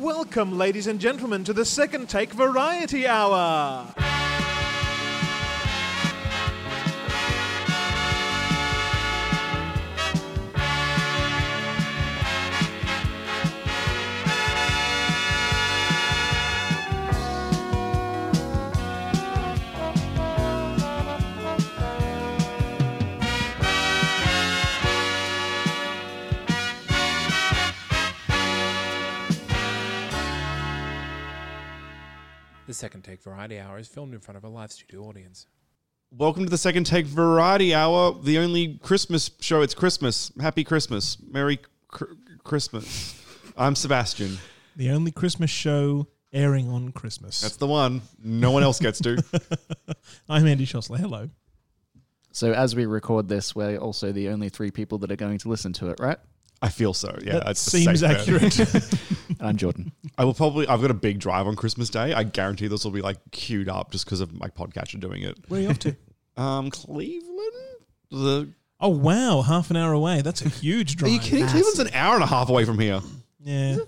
Welcome, ladies and gentlemen, to the Second Take Variety Hour. Second take variety hour is filmed in front of a live studio audience. Welcome to the second take variety hour, the only Christmas show. It's Christmas. Happy Christmas. Merry cr- Christmas. I'm Sebastian. The only Christmas show airing on Christmas. That's the one. No one else gets to. I'm Andy Schossler. Hello. So as we record this, we're also the only three people that are going to listen to it, right? I feel so. Yeah, that seems safe bet. accurate. I'm Jordan. I will probably. I've got a big drive on Christmas Day. I guarantee this will be like queued up just because of my podcatcher doing it. Where are you off to? Um, Cleveland. The Oh, wow. Half an hour away. That's a huge drive. are you kidding? Cleveland's an hour and a half away from here. Yeah.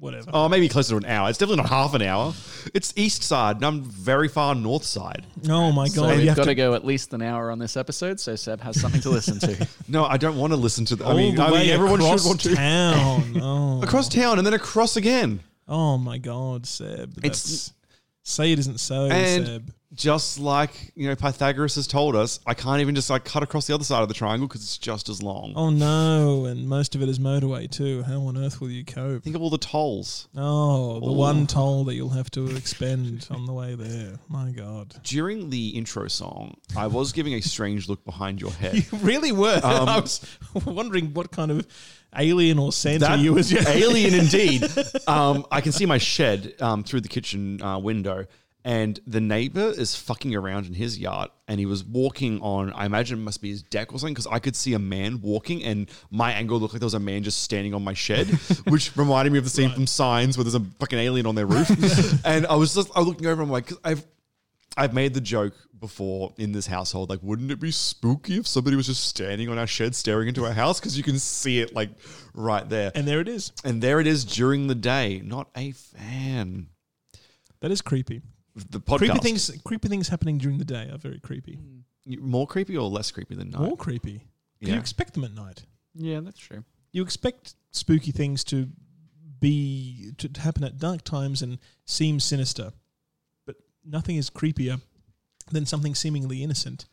Whatever. Oh, maybe closer to an hour. It's definitely not half an hour. It's east side, and I'm very far north side. Oh, my So God. you we've have got to to go at least an hour on this episode, so Seb has something to listen to. No, I don't want to listen to. The, I all mean, the I way mean, everyone should across want to. town. Oh. across town and then across again. oh, my God, Seb. It's- That's, say it isn't so, And Seb. Just like you know, Pythagoras has told us, I can't even just like cut across the other side of the triangle because it's just as long. Oh, no. And most of it is motorway, too. How on earth will you cope? Think of all the tolls Oh, the Oh. one toll that you'll have to expend on the way there. My God. during the intro song. I was giving a strange look behind your head. You really were. Um, I was wondering what kind of alien or Santa you was. alien indeed. Um, I can see my shed um, through the kitchen uh, window, and the neighbor is fucking around in his yard, and he was walking on. I imagine it must be his deck or something, because I could see a man walking, and my angle looked like there was a man just standing on my shed, which reminded me of the scene from Signs where there's a fucking alien on their roof. and I was just I was looking over, I'm like, 'cause I've I've made the joke before in this household, like, wouldn't it be spooky if somebody was just standing on our shed staring into our house? Because you can see it like right there. And there it is. And there it is during the day. Not a fan. That is creepy. The podcast. Creepy things. Creepy things happening during the day are very creepy. Mm. More creepy or less creepy than night? More creepy. Yeah. You expect them at night. yeah, that's true. You expect spooky things to be to, to happen at dark times and seem sinister, but nothing is creepier than something seemingly innocent.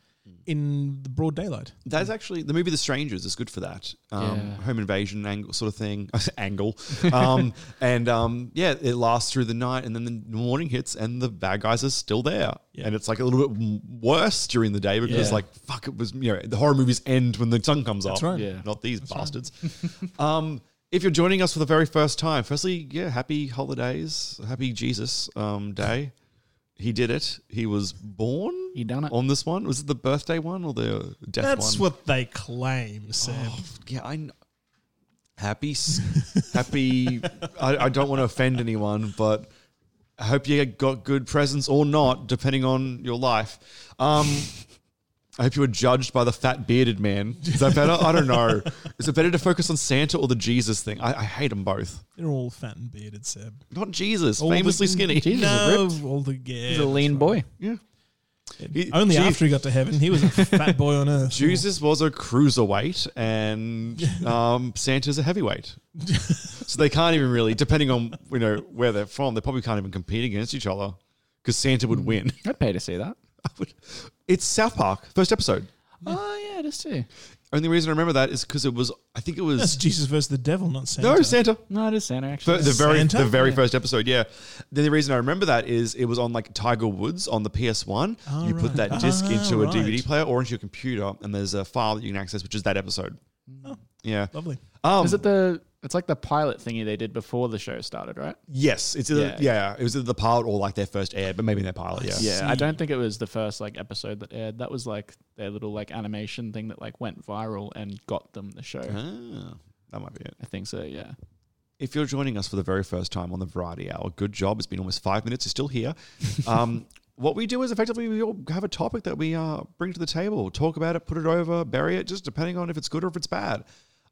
In the broad daylight. That's actually the movie The Strangers is good for that. Um, Yeah. Home invasion angle sort of thing. angle. Um, and um, yeah, it lasts through the night and then the morning hits and the bad guys are still there. Yeah. And it's like a little bit worse during the day because Yeah. like, fuck, it was, you know, the horror movies end when the sun comes That's up. right. Yeah. Not these bastards. um, if you're joining us for the very first time, firstly, yeah, happy holidays, happy Jesus um, Day. He did it. He was born. He done it. on this one. Was it the birthday one or the death That's one? what they claim, Seb. Oh, yeah, I. kn- Happy, happy. I, I don't want to offend anyone, but I hope you got good presents or not, depending on your life. Um, I hope you were judged by the fat bearded man. Is that better? I don't know. Is it better to focus on Santa or the Jesus thing? I, I hate them both. They're all fat and bearded, Seb. Not Jesus, All the- famously skinny. Jesus is no, ripped. all the yeah, He's a lean right. boy. Yeah. He- Only Je- after he got to heaven, he was a fat boy on earth. Jesus was a cruiserweight and um, Santa's a heavyweight. so they can't even really, depending on you know where they're from, they probably can't even compete against each other because Santa would win. I'd pay to see that. I would- it's South Park, first episode. Oh yeah, it is too. Only reason I remember that is because it was, I think it That's was, Jesus versus the devil, not Santa. no, Santa. No, it is Santa actually. the very Santa? the very Yeah. first episode, yeah. Then the reason I remember that is it was on like Tiger Woods on the PS1. Oh, you put right. that disc Ah, into a right. DVD player or into your computer, and there's a file that you can access, which is that episode. Yeah. Lovely. Um, Is it the? It's like the pilot thingy they did before the show started, right? Yes, it's either, Yeah. yeah. It was either the pilot or like their first air, but maybe their pilot. Yeah. Yeah, I don't think it was the first like episode that aired. That was like their little like animation thing that like went viral and got them the show. Ah, that might be it. I think so. Yeah. If you're joining us for the very first time on the Variety Hour, good job. It's been almost five minutes. You're still here. Um, what we do is effectively we all have a topic that we uh, bring to the table, talk about it, put it over, bury it, just depending on if it's good or if it's bad.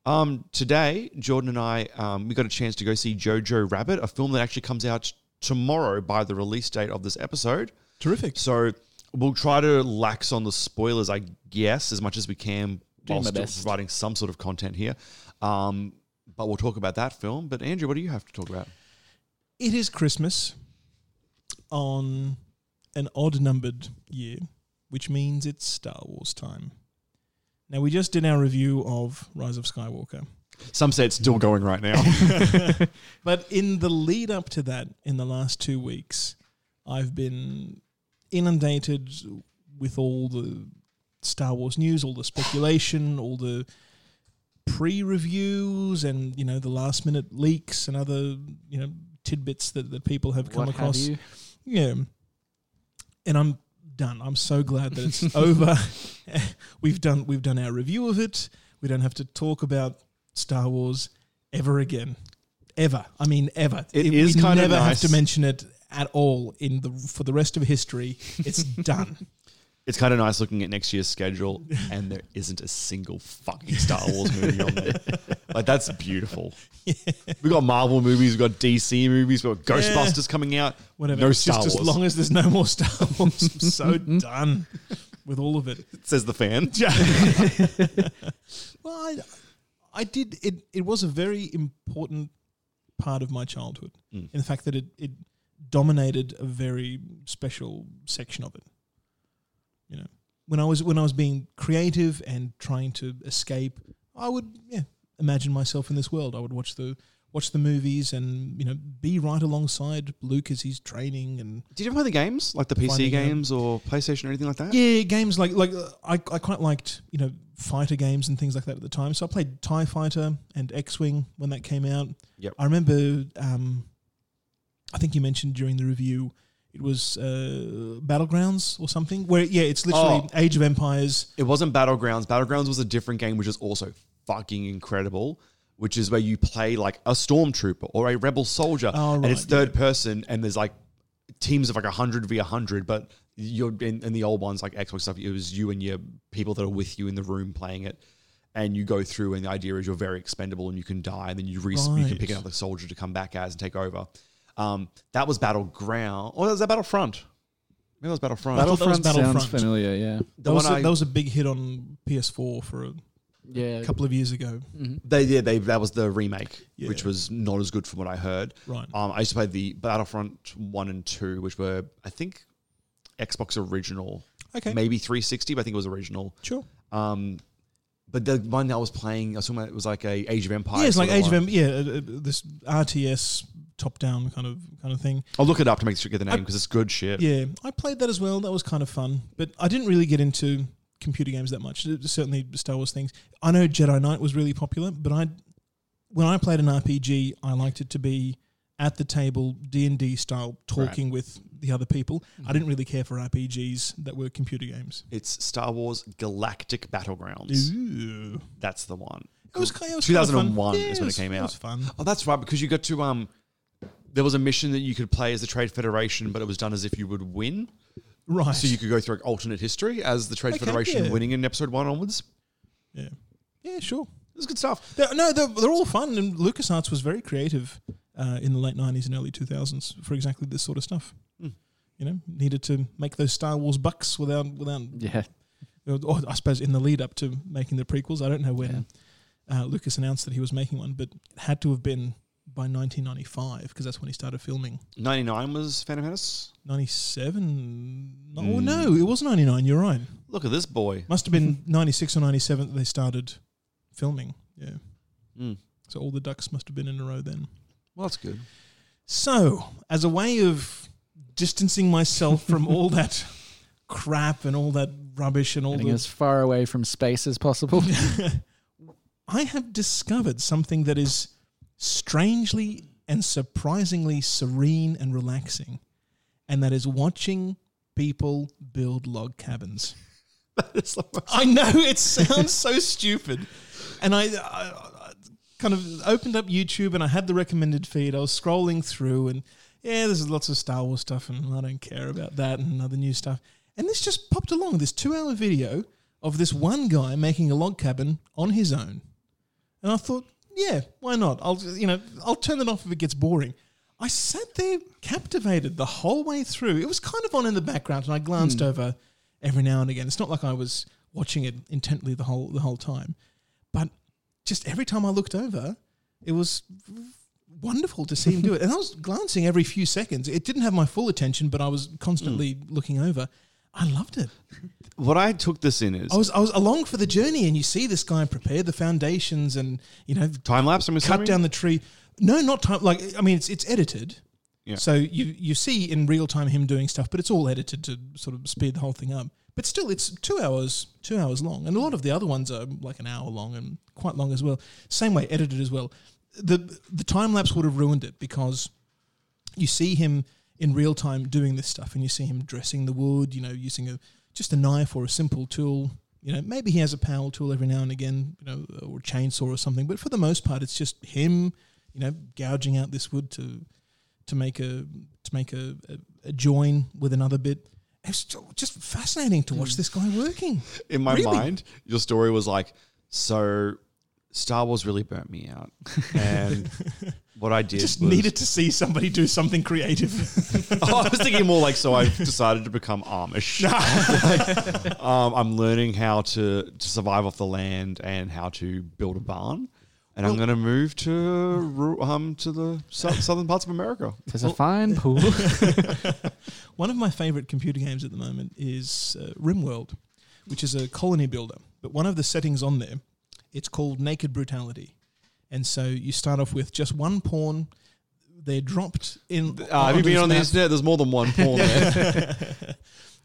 Um, today, Jordan and I, um, we got a chance to go see Jojo Rabbit, a film that actually comes out tomorrow by the release date of this episode. Terrific. So we'll try to lax on the spoilers, I guess, as much as we can, Doing while still best. providing some sort of content here. Um, but we'll talk about that film. But Andrew, what do you have to talk about? It is Christmas on an odd numbered year, which means it's Star Wars time. Now, we just did our review of Rise of Skywalker. Some say it's still going right now. But in the lead up to that, in the last two weeks, I've been inundated with all the Star Wars news, all the speculation, all the pre-reviews, and you know the last-minute leaks and other you know tidbits that, that people have come What across. Have you? Yeah. And I'm done. I'm so glad that it's over. we've done we've done our review of it. We don't have to talk about Star Wars ever again. Ever. I mean ever. It we is kinda never have to mention it at all in the for the rest of history. It's done. It's kind of nice looking at next year's schedule, and there isn't a single fucking Star Wars movie on there. Like that's beautiful. We got Marvel movies, we got DC movies, we got Ghostbusters coming out. Whatever. No Star just Wars. as long as there's no more Star Wars. I'm so done with all of it. says the fan. Yeah. Well, I, I did. It, it was a very important part of my childhood Mm. in the fact that it, it dominated a very special section of it. You know, when I was when I was being creative and trying to escape, I would yeah imagine myself in this world. I would watch the watch the movies and you know be right alongside Luke as he's training and Did you ever play the games, like the PC Finding out. games or PlayStation or anything like that? Yeah, games like like I I quite liked you know fighter games and things like that at the time. So I played Tie Fighter and X Wing when that came out. Yep. I remember. Um, I think you mentioned during the review it was uh, Battlegrounds or something. Where yeah, it's literally Oh. Age of Empires. It wasn't Battlegrounds. Battlegrounds was a different game, which is also fucking incredible. Which is where you play like a stormtrooper or a rebel soldier, Oh, and it's right, third person, and there's like teams of like hundred v hundred. But you're in, in the old ones like Xbox stuff. It was you and your people that are with you in the room playing it, and you go through. And the idea is you're very expendable, and you can die, and then you re- you can pick another soldier to come back as and take over. Um, that was Battleground, or was that Battlefront? Maybe that was Battlefront. I thought that was Battlefront sounds Battlefront. familiar. Yeah. The That was, a, I- that was a big hit on PS4 for a Yeah. couple of years ago. Mhm. They yeah they that was the remake, Yeah. which was not as good from what I heard. Right. Um, I used to play the Battlefront one and two, which were I think Xbox original, Okay. maybe 360, but I think it was original. Sure. Um, but the one that I was playing, I was talking about, it was like a Age of Empires. yeah, it's like sort Age of. Empires. Yeah, uh, uh, this RTS top-down kind of kind of thing. I'll look it up to make sure get the name because it's good shit. Yeah, I played that as well. That was kind of fun, but I didn't really get into computer games that much. Certainly Star Wars things. I know Jedi Knight was really popular, but I, when I played an RPG, I liked it to be at the table, D and D style, talking with the other people. I didn't really care for RPGs that were computer games. It's Star Wars Galactic Battlegrounds. Ooh. That's the one. It was, it was kind of fun. 2001 Yeah, is when it was- came It out. was fun. Oh, that's right, because you got to um, there was a mission that you could play as the Trade Federation, but it was done as if you would win. Right. So you could go through like alternate history as the Trade Okay, Federation yeah. winning in episode one onwards. yeah. Yeah, sure. It was good stuff. They're, no, they're, they're all fun, and LucasArts was very creative uh, in the late '90s and early 2000s for exactly this sort of stuff. Hmm. You know, needed to make those Star Wars bucks without without. Yeah. Or I suppose in the lead up to making the prequels, I don't know when uh, Lucas announced that he was making one, but it had to have been by 1995 because that's when he started filming. 99 was Phantom Menace. 97? No, Hmm. no, it was 99. You're right. Look at this boy. Must have been 96 or 97 that they started filming. Yeah. Mm. So all the ducks must have been in a row then. Well, that's good. So, as a way of distancing myself from all that crap and all that rubbish and all Getting the as far away from space as possible. I have discovered something that is strangely and surprisingly serene and relaxing, and that is watching people build log cabins. I know it sounds so stupid, and I, I, I kind of opened up YouTube and I had the recommended feed. I was scrolling through, and yeah, there's lots of Star Wars stuff, and I don't care about that and other new stuff. And this just popped along this two-hour video of this one guy making a log cabin on his own, and I thought, yeah, why not? I'll you know I'll turn it off if it gets boring. I sat there captivated the whole way through. It was kind of on in the background, and I glanced hmm. over every now and again. It's not like I was watching it intently the whole the whole time, but just every time I looked over, it was wonderful to see him do it. And I was glancing every few seconds. It didn't have my full attention, but I was constantly hmm. looking over. I loved it. What I took this in is I was I was along for the journey, and you see this guy prepare the foundations, and you know time lapse. I'm assuming? cut down the tree. No, not time. Like I mean, it's it's edited. Yeah. So you you see in real time him doing stuff, but it's all edited to sort of speed the whole thing up. But still, it's two hours two hours long, and a lot of the other ones are like an hour long and quite long as well. Same way edited as well. The the time lapse would have ruined it because you see him in real time doing this stuff, and you see him dressing the wood. You know, using a just a knife or a simple tool. You know, maybe he has a power tool every now and again, you know, or a chainsaw or something. But for the most part, it's just him, you know, gouging out this wood to to make a to make a, a, a join with another bit. It's just fascinating to watch hmm. this guy working. in my Really? mind, your story was like, so Star Wars really burnt me out, and what I did Just was, needed to see somebody do something creative. Oh, I was thinking more like, so I decided to become Amish. Like, um, I'm learning how to, to survive off the land and how to build a barn. And I'm going to move to ru- um to the sou- southern parts of America. There's a fine pool. One of my favorite computer games at the moment is uh, RimWorld, which is a colony builder. But one of the settings on there, it's called Naked Brutality. And so you start off with just one pawn. They're dropped in. Uh, have you been this on the internet? There's more than one pawn there.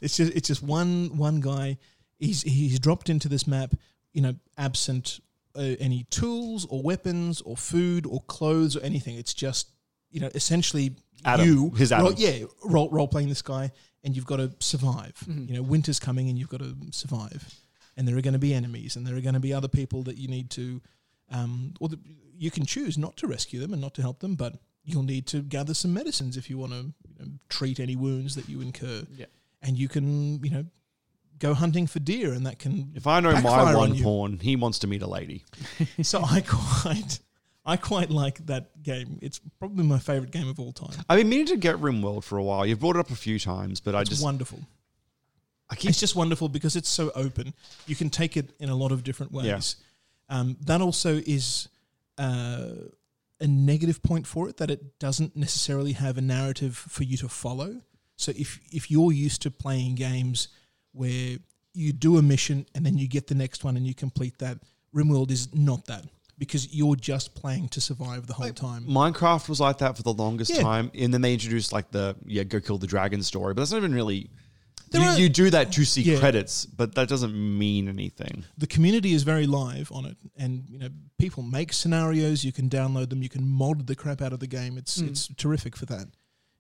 It's just it's just one one guy. He's he's dropped into this map, you know, absent uh, any tools or weapons or food or clothes or anything. It's just you know essentially Adam. you, His Adam. role- yeah, role role playing this guy, and you've got to survive. Mm-hmm. You know, winter's coming, and you've got to survive. And there are going to be enemies, and there are going to be other people that you need to, um, or the, you can choose not to rescue them and not to help them, but you'll need to gather some medicines if you want to you know, treat any wounds that you incur Yeah. and you can you know go hunting for deer and that can If I know my backfire on one you. porn, he wants to meet a lady. so i quite i quite like that game it's probably my favorite game of all time I've been meaning to get RimWorld for a while. You've brought it up a few times, but I just wonderful I keep it's just wonderful because it's so open you can take it in a lot of different ways um, that also is uh, a negative point for it that it doesn't necessarily have a narrative for you to follow so if if you're used to playing games where you do a mission and then you get the next one and you complete that rimworld is not that because you're just playing to survive the whole time Minecraft was like that for the longest Yeah. time, and then they introduced like the yeah, go kill the dragon story, but that's not even really. There You, are- you do that to see Yeah. credits, but that doesn't mean anything. the community is very live on it and you know people make scenarios you can download them you can mod the crap out of the game it's hmm. it's terrific for that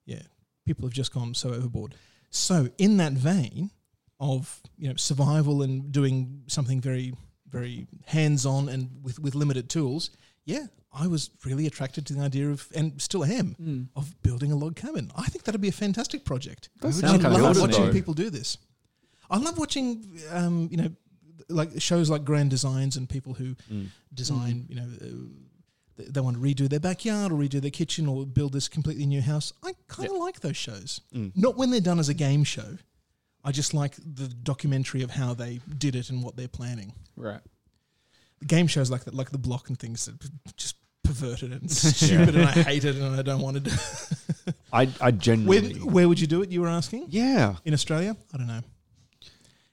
yeah people have just gone so overboard so in that vein of you know survival and doing something very very hands-on and with with limited tools yeah i was really attracted to the idea of and still am of building a log cabin i think that'd be a fantastic project Does I love cool, watching though. people do this I love watching, um, you know, like shows like Grand Designs and people who design, you know, uh, they, they want to redo their backyard or redo their kitchen or build this completely new house. I kind of like those shows. Not when they're done as a game show. I just like the documentary of how they did it and what they're planning. right. The game shows like that, like the block and things that just perverted and stupid, and I hate it and I don't want to do. it. I I Where, genuinely where would you do it? You were asking yeah. in Australia. I don't know.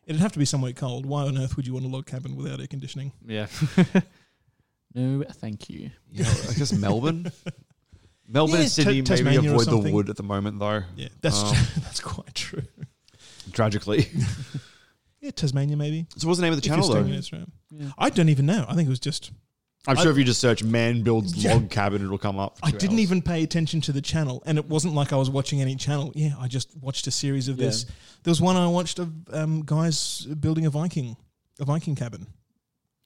It'd have to be somewhere cold. Why on earth would you want a log cabin without air conditioning? Yeah. no, thank you. Yeah, I guess Melbourne. Melbourne Yeah, and Sydney Ta- maybe avoid the wood at the moment though. Yeah, that's Um, that's quite true. Tragically. Yeah, Tasmania maybe. so what's the name of the If channel though? in Australia. I don't even know. I think it was just I'm sure if you just search "man builds Yeah. log cabin," it'll come up. I didn't hours. even pay attention to the channel, and it wasn't like I was watching any channel. Yeah, I just watched a series of this. There was one I watched of um, guys building a Viking, a Viking cabin,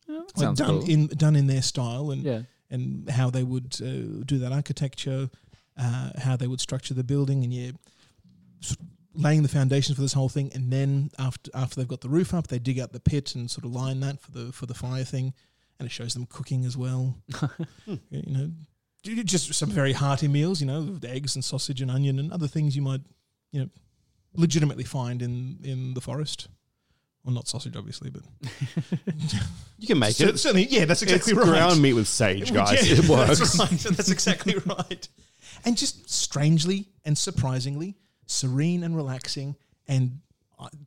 like done cool. in done in their style, and Yeah. and how they would uh, do that architecture, uh, how they would structure the building, and yeah, sort of laying the foundations for this whole thing. And then after after they've got the roof up, they dig out the pit and sort of line that for the for the fire thing, and it shows them cooking as well. you know, ju- just some very hearty meals. You know, with eggs and sausage and onion and other things you might you know legitimately find in in the forest. Well, not sausage, obviously, but You can make it. certainly, yeah, that's exactly it's right. ground meat with sage, guys. Yeah, it works. That's, right. that's exactly right. And just strangely and surprisingly serene and relaxing, and I-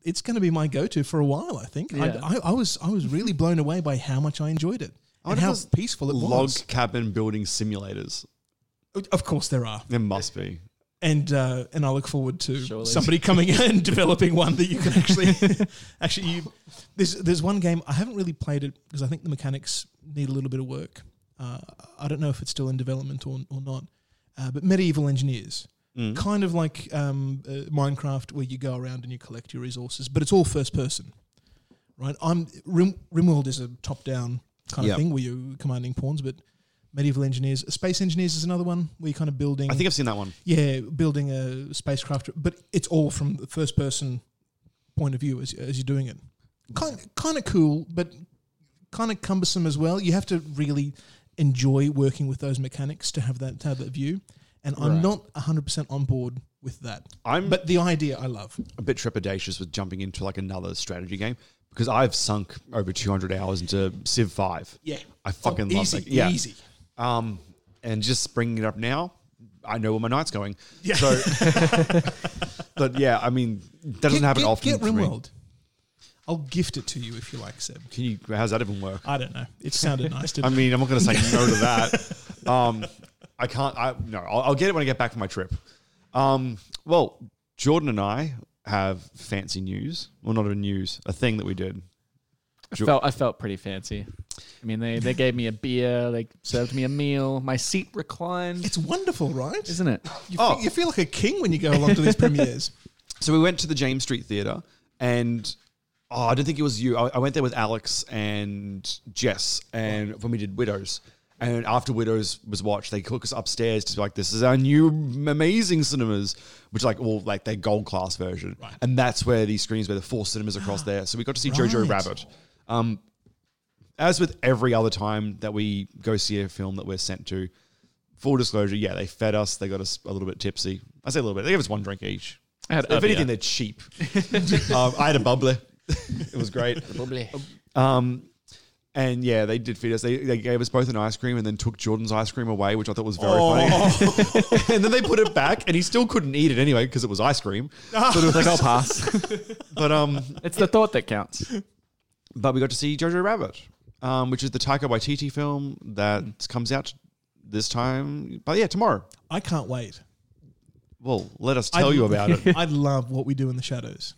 it's going to be my go-to for a while. I think. Yeah. I, I, I was I was really blown away by how much I enjoyed it and how peaceful it Log was. Log cabin building simulators. Of course, there are, There must be. and uh, and I look forward to Surely. somebody coming in and developing one that you can actually actually. You, there's there's one game I haven't really played it because I think the mechanics need a little bit of work. Uh, I don't know if it's still in development or or not. Uh, but medieval engineers, Mm. kind of like um, uh, Minecraft, where you go around and you collect your resources, but it's all first person, right? I'm Rim, Rimworld is a top down kind Yep. of thing where you're commanding pawns, but medieval engineers, space engineers is another one where you're kind of building. I think I've seen that one. Yeah, building a spacecraft, but it's all from the first person point of view as, as you're doing it. Kind kind of cool, but kind of cumbersome as well. You have to really enjoy working with those mechanics to have that to have that view. And I'm Right. not 100% on board with that. I'm But the idea I love. a bit trepidatious with jumping into like another strategy game because I've sunk over 200 hours into Civ 5. Yeah. I fucking Oh, love easy, that. Yeah. easy. Um, and just bringing it up now, I know where my night's going. Yeah. So, but yeah, I mean, that doesn't happen get, often. Get for me. Rimworld. I'll gift it to you if you like, Seb. Can you? How's that even work? I don't know. It sounded nice. Didn't I it? mean, I'm not going to say no to that. Um, I can't. I no. I'll, I'll get it when I get back from my trip. Um, well, Jordan and I have fancy news. Well, not a news, a thing that we did. I felt I felt pretty fancy. I mean, they, they gave me a beer, they served me a meal, my seat reclined, it's wonderful, right? isn't it? You, Oh. feel, you feel like a king when you go along to these premieres. So we went to the James Street Theatre, and oh, I don't think it was you. I, I went there with Alex and Jess, and when we did Widows. And after Widows was watched, they took us upstairs to be like, "This is our new amazing cinemas," which like all like their gold class version, and that's where these screens were the four cinemas across there. So we got to see Jojo Rabbit. Um, as with every other time that we go see a film that we're sent to, full disclosure, yeah, they fed us. They got us a little bit tipsy. I say a little bit. They gave us one drink each. I had If a beer. anything, they're cheap. um, I had a bubbler. it was great. Um, and yeah, they did feed us. They, they gave us both an ice cream and then took Jordan's ice cream away, which I thought was very funny. and then they put it back, and he still couldn't eat it anyway because it was ice cream. So it was like, I'll pass. But um, it's the thought that counts. but we got to see Jojo Rabbit, um, which is the Taika Waititi film that comes out this time. But yeah, tomorrow. I can't wait. Well, let us tell I'd- you about it. I love what we do in the shadows.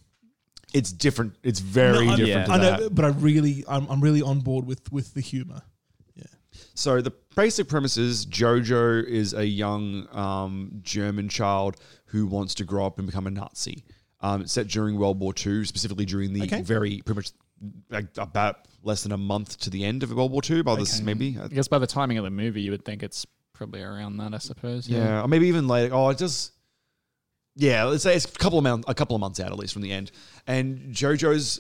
It's different. It's very No, I- different. Yeah. to I know, but I really, I'm, I'm really on board with with the humor. Yeah. So the basic premise is Jojo is a young um, German child who wants to grow up and become a Nazi. Um, it's set during World War II, specifically during the Okay. very pretty much like about less than a month to the end of World War II. By this maybe, I guess by the timing of the movie, you would think it's probably around that, I suppose. yeah, or maybe even later. Oh, it just yeah. Let's say it's a couple of months, a couple of months out at least from the end. And Jojo's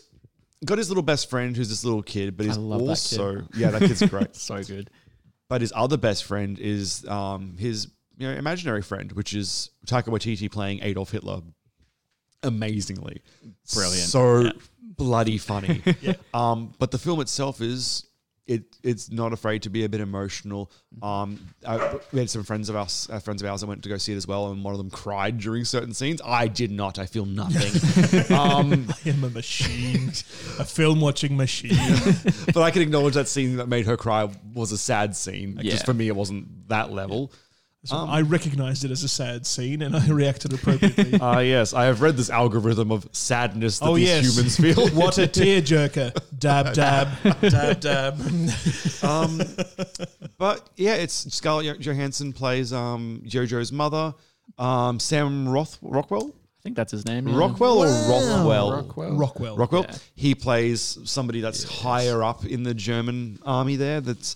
got his little best friend who's this little kid, but he's love that kid. also yeah, that kid's great. So good. But his other best friend is um, his you know imaginary friend, which is Taika Waititi playing Adolf Hitler. Amazingly, Brilliant. so Yeah. bloody funny. um, but the film itself is it it's not afraid to be a bit emotional. Um, I, we had some friends of us, uh, friends of ours, that went to go see it as well, and one of them cried during certain scenes. I did not. I feel nothing. um, I am a machine, a film watching machine. but I can acknowledge that scene that made her cry was a sad scene. Like, Just Yeah. for me, it wasn't that level. So Um, I recognized it as a sad scene and I reacted appropriately. Ah, yes, I have read this algorithm of sadness that oh these yes, humans feel. what a tearjerker! Dab dab dab dab. um, but yeah, it's Scarlett Johansson plays um, Jojo's mother. Um, Sam Roth Rockwell, I think that's his name. yeah. Rockwell or Rothwell? Rockwell. Rockwell. Rockwell. Yeah. He plays somebody that's higher up in the German army there. That's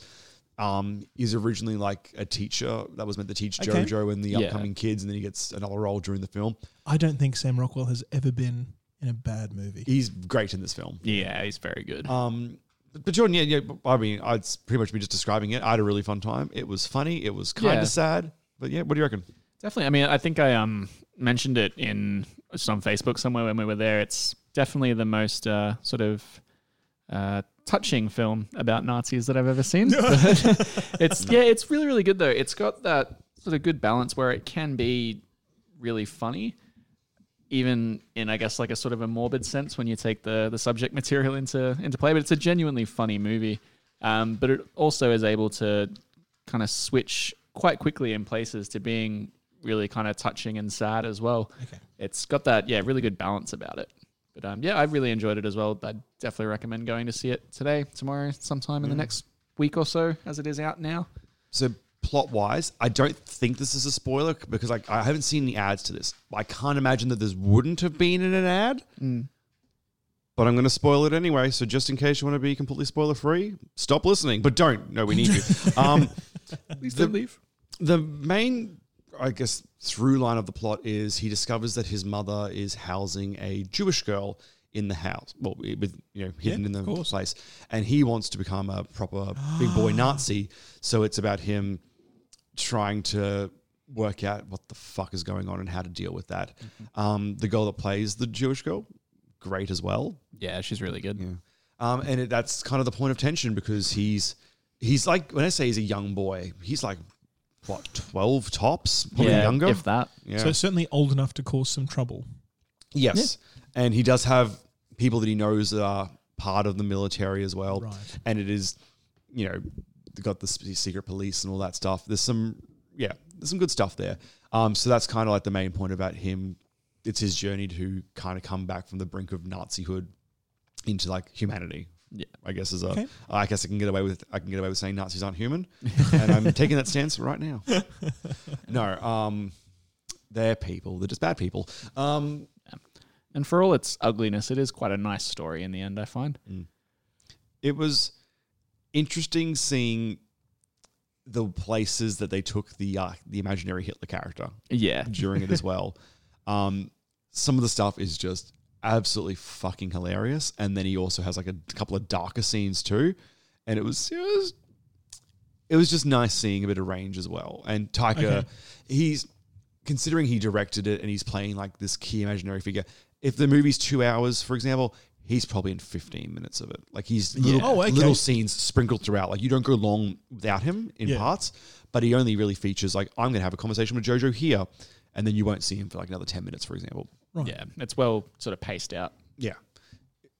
um, is originally like a teacher that was meant to teach Okay. Jojo and the Yeah. upcoming kids, and then he gets another role during the film. I don't think Sam Rockwell has ever been in a bad movie. He's great in this film. Yeah, he's very good. Um, but, but Jordan, yeah, yeah. I mean, I'd pretty much be just describing it. I had a really fun time. It was funny. It was kind of Yeah. sad. But yeah, what do you reckon? Definitely. I mean, I think I um mentioned it in some Facebook somewhere when we were there. It's definitely the most uh, sort of uh, touching film about Nazis that I've ever seen. It's yeah, it's really really good though. It's got that sort of good balance where it can be really funny, even in I guess like a sort of a morbid sense when you take the the subject material into into play. But it's a genuinely funny movie. Um, but it also is able to kind of switch quite quickly in places to being really kind of touching and sad as well. Okay. It's got that yeah really good balance about it. But um, yeah, I really enjoyed it as well. I'd definitely recommend going to see it today, tomorrow, sometime in the next week or so, as it is out now. So plot wise, I don't think this is a spoiler because like I haven't seen the ads to this. I can't imagine that this wouldn't have been in an ad. But I'm going to spoil it anyway. So just in case you want to be completely spoiler free, stop listening. But don't. No, we need you. Um, Please don't leave. the main, I guess, through line of the plot is he discovers that his mother is housing a Jewish girl in the house. Well, with you know hidden Yeah, in the place, and he wants to become a proper big boy Nazi. So it's about him trying to work out what the fuck is going on and how to deal with that. Um, the girl that plays the Jewish girl, great as well. Yeah, she's really good. Yeah. Um, and it, that's kind of the point of tension because he's he's like when I say he's a young boy, he's like what twelve tops, probably Yeah, younger. if that. yeah. So certainly old enough to cause some trouble. yes, and he does have people that he knows that are part of the military as well. Right. And it is, you know, got the secret police and all that stuff. There's some, yeah, there's some good stuff there. Um, so that's kind of like the main point about him. It's his journey to kind of come back from the brink of Nazihood into like humanity. Yeah. I guess is a. Okay. I guess I can get away with. I can get away with saying Nazis aren't human, and I'm taking that stance right now. No, um, they're people. They're just bad people. Um, And for all its ugliness, it is quite a nice story in the end, I find. it was interesting seeing the places that they took the uh, the imaginary Hitler character Yeah. during it as well. Um, some of the stuff is just absolutely fucking hilarious, and then he also has like a couple of darker scenes too, and it was it was it was just nice seeing a bit of range as well. And Taika, Okay. he's considering he directed it and he's playing like this key imaginary figure. If the movie's two hours, for example, he's probably in 15 minutes of it. Like he's little, Oh, okay. little scenes sprinkled throughout. Like you don't go long without him in Yeah. parts, but he only really features like I'm going to have a conversation with Jojo here, and then you won't see him for like another 10 minutes, for example. Right. Yeah. It's well sort of paced out. Yeah.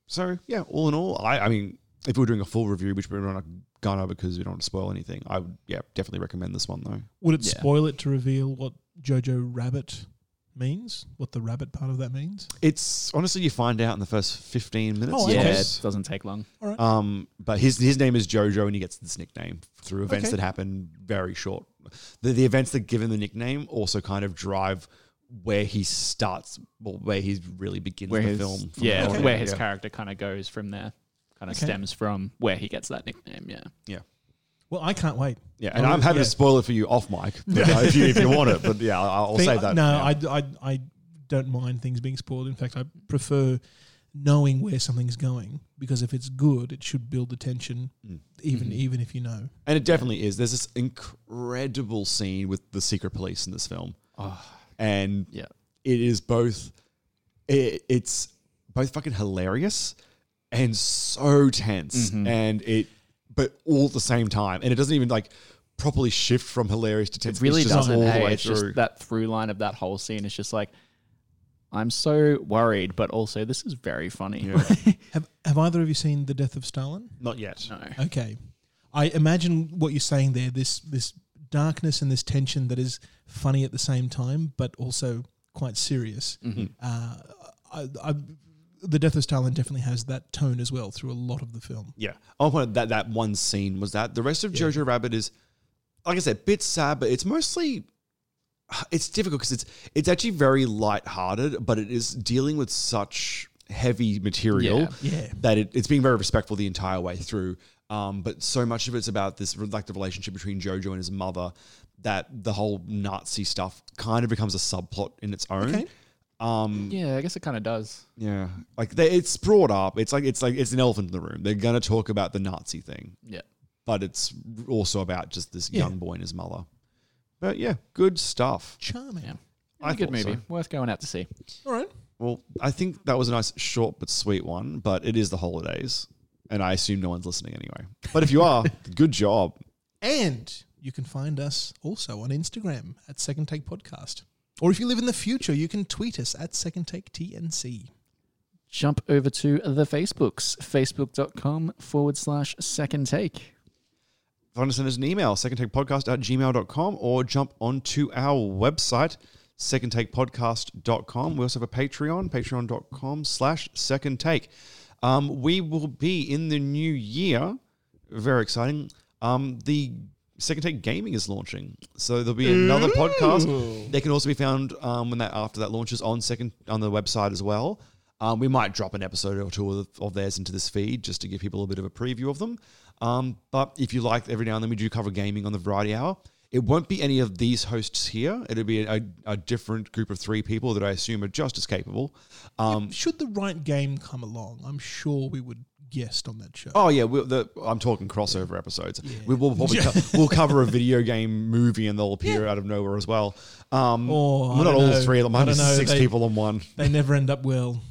So yeah, all in all, I, I mean, if we were doing a full review, which we're not gonna because we don't want to spoil anything, I would yeah definitely recommend this one though. Would it Yeah. spoil it to reveal what Jojo Rabbit means? What the rabbit part of that means? It's honestly you find out in the first 15 minutes. Oh, Yeah, okay. it doesn't take long. All right. Um, but his his name is Jojo, and he gets this nickname through events Okay. that happen very short. The the events that give him the nickname also kind of drive where he starts, well, where he really begins Where the his, film. from yeah, the point. where his Yeah. character kind of goes from there. Kind of Okay. stems from where he gets that nickname. Yeah. Yeah. Well, I can't wait. Yeah, and Oh, I'm happy yeah. to spoil it for you off mic but, if you if you want it. But yeah, I'll, I'll save that. No. I, I, I don't mind things being spoiled. In fact, I prefer knowing where something's going because if it's good, it should build the tension, Mm. even Mm-hmm. even if you know. And it definitely is. There's this incredible scene with the secret police in this film. And Yeah. it is both it, it's both fucking hilarious and so tense and it but all at the same time. And it doesn't even like properly shift from hilarious to tense. It really it's just doesn't. all the Hey, way it's through. just that through line of that whole scene. It's just like, I'm so worried, but also this is very funny. Yeah. Have Have either of you seen The Death of Stalin? Not yet. no. Okay, I imagine what you're saying there. This this darkness and this tension that is funny at the same time, but also quite serious. Uh, I, I, the Death of Stalin definitely has that tone as well through a lot of the film. Yeah, I want that that one scene was that. The rest of Jojo Rabbit is, like I said, a bit sad, but it's mostly. It's difficult because it's it's actually very light-hearted, but it is dealing with such heavy material Yeah. Yeah. that it, it's being very respectful the entire way through. Um, but so much of it's about this like the relationship between Jojo and his mother that the whole Nazi stuff kind of becomes a subplot in its own. Okay. Um, Yeah, I guess it kind of does. yeah, like they, it's brought up. It's like it's like it's an elephant in the room. They're gonna talk about the Nazi thing, Yeah. but it's also about just this Yeah. young boy and his mother. But yeah, good stuff. Charming. Yeah. I a good thought so. movie. Worth going out to see. All right. Well, I think that was a nice, short but sweet one. But it is the holidays, and I assume no one's listening anyway. But if you are, good job. And you can find us also on Instagram at Second Take Podcast. Or if you live in the future, you can tweet us at Second Take TNC. Jump over to the Facebooks, facebook.com forward slash second take. Find us send us an email, secondtakepodcast at gmail.com, or jump onto our website, secondtakepodcast.com. We also have a Patreon, patreon.com slash second take. Um, we will be in the new year, very exciting. Um, the Second Take Gaming is launching, so there'll be another podcast. They can also be found um, when that after that launches on second on the website as well. Um, we might drop an episode or two of, of theirs into this feed just to give people a bit of a preview of them. Um, but if you like, every now and then we do cover gaming on the Variety Hour. It won't be any of these hosts here. It'll be a, a different group of three people that I assume are just as capable. Um, Should the right game come along, I'm sure we would guest on that show. Oh yeah, we'll, the, I'm talking crossover episodes. We will probably co- we'll cover a video game movie and they'll appear out of nowhere as well. Um, Or, not all know, three of them. I don't know, six they- people on one. They never end up well.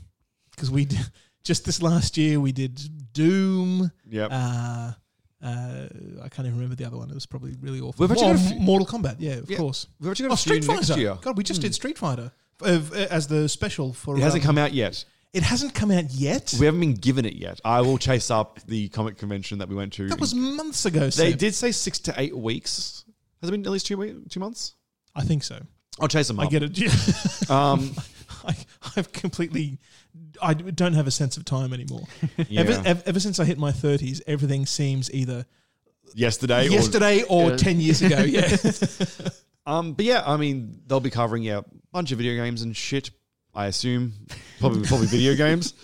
Because we did, just this last year, we did Doom. Yep. Uh, uh, I can't even remember the other one. It was probably really awful. We've actually Oh, got Mortal Kombat, yeah, of Yeah, course. we've actually got oh, Street Fighter. God, we just did Street Fighter as the special for. It hasn't um, come out yet. It hasn't come out yet. We haven't been given it yet. I will chase up the comic convention that we went to. that was months ago. they Seb. did say six to eight weeks. Has it been at least two weeks, two months? I think so. I'll chase them up. I get it. Um, I, I've completely. I don't have a sense of time anymore. Yeah. Ever, ever, ever since I hit my thirties, everything seems either yesterday. or- yesterday or Yeah. ten years ago. Yeah. Um, but yeah, I mean, they'll be covering yeah, a bunch of video games and shit. I assume probably probably video games.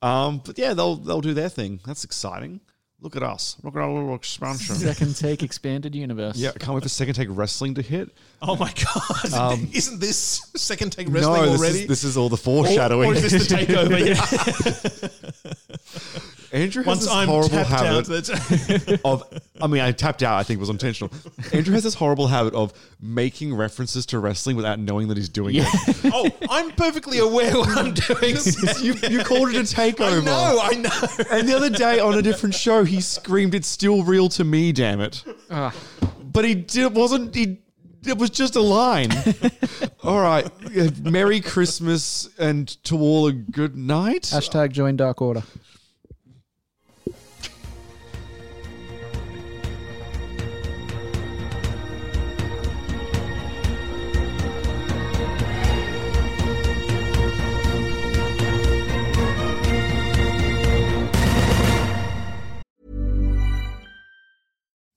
Um, but yeah, they'll they'll do their thing. That's exciting. Look at us. Look at our little expansion. Second take expanded universe. Yeah, I can't wait for second take wrestling to hit. oh my god! Um, Isn't this second take wrestling no, this already? is, this is all the or, foreshadowing. or is this the takeover? Yeah. Andrew has Once this I'm horrible tapped out, habit that's of. I mean, I tapped out. I think was intentional. Andrew has this horrible habit of making references to wrestling without knowing that he's doing it. oh, I'm perfectly aware what I'm doing. you, you called it a takeover. I know, I know. And the other day on a different show, he screamed, "It's still real to me, damn it!" Ah. But he did. It wasn't. He. It was just a line. all right. Merry Christmas and to all a good night. Hashtag join Dark Order.